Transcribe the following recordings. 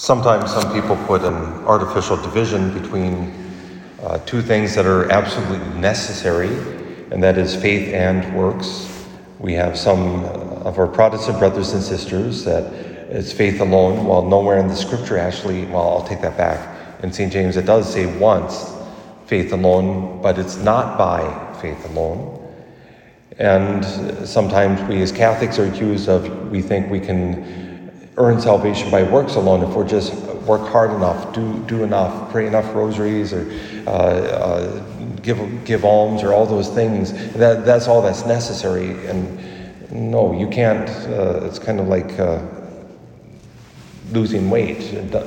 Sometimes some people put an artificial division between uh, two things that are absolutely necessary, and that is faith and works. We have some of our Protestant brothers and sisters that it's faith alone, while nowhere in the scripture actually, well, I'll take that back. In St. James, it does say once faith alone, but it's not by faith alone. And sometimes we as Catholics are accused of we think we can earn salvation by works alone if we're just work hard enough, do, do enough, pray enough rosaries, or uh, uh, give, give alms, or all those things. That, that's all that's necessary. And no, you can't. Uh, it's kind of like uh, losing weight,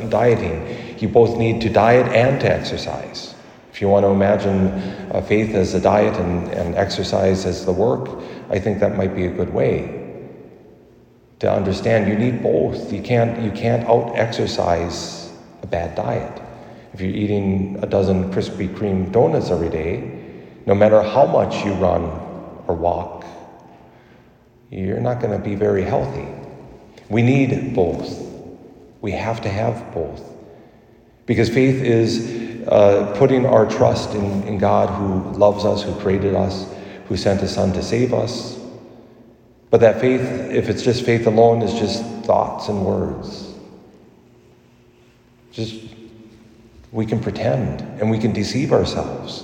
dieting. You both need to diet and to exercise. If you want to imagine uh, faith as a diet and, and exercise as the work, I think that might be a good way to understand you need both. You can't, you can't out exercise a bad diet. If you're eating a dozen Krispy Kreme donuts every day, no matter how much you run or walk, you're not going to be very healthy. We need both. We have to have both. Because faith is uh, putting our trust in, in God who loves us, who created us, who sent his Son to save us, but that faith, if it's just faith alone, is just thoughts and words. Just, we can pretend and we can deceive ourselves.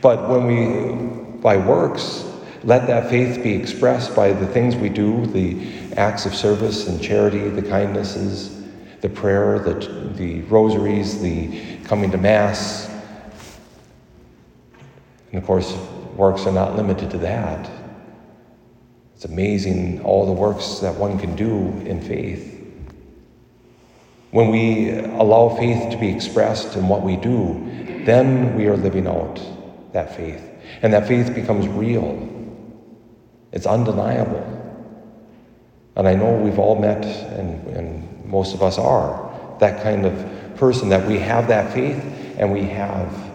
But when we, by works, let that faith be expressed by the things we do, the acts of service and charity, the kindnesses, the prayer, the, the rosaries, the coming to Mass. And of course, works are not limited to that. It's amazing all the works that one can do in faith. When we allow faith to be expressed in what we do, then we are living out that faith. And that faith becomes real. It's undeniable. And I know we've all met, and, and most of us are, that kind of person that we have that faith and we have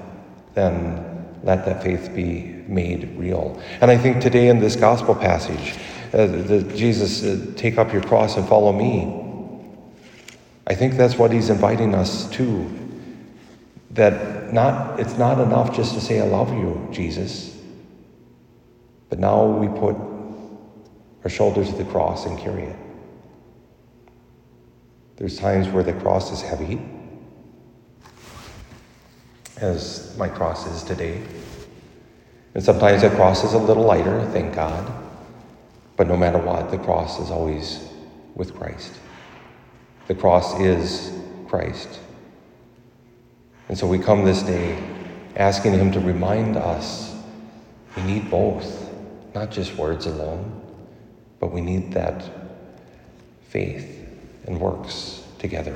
then let that faith be made real. And I think today in this gospel passage, uh, the, Jesus, uh, take up your cross and follow me. I think that's what he's inviting us to. That not, it's not enough just to say, I love you, Jesus. But now we put our shoulders to the cross and carry it. There's times where the cross is heavy, as my cross is today. And sometimes the cross is a little lighter, thank God. But no matter what, the cross is always with Christ. The cross is Christ. And so we come this day asking Him to remind us we need both, not just words alone, but we need that faith and works together.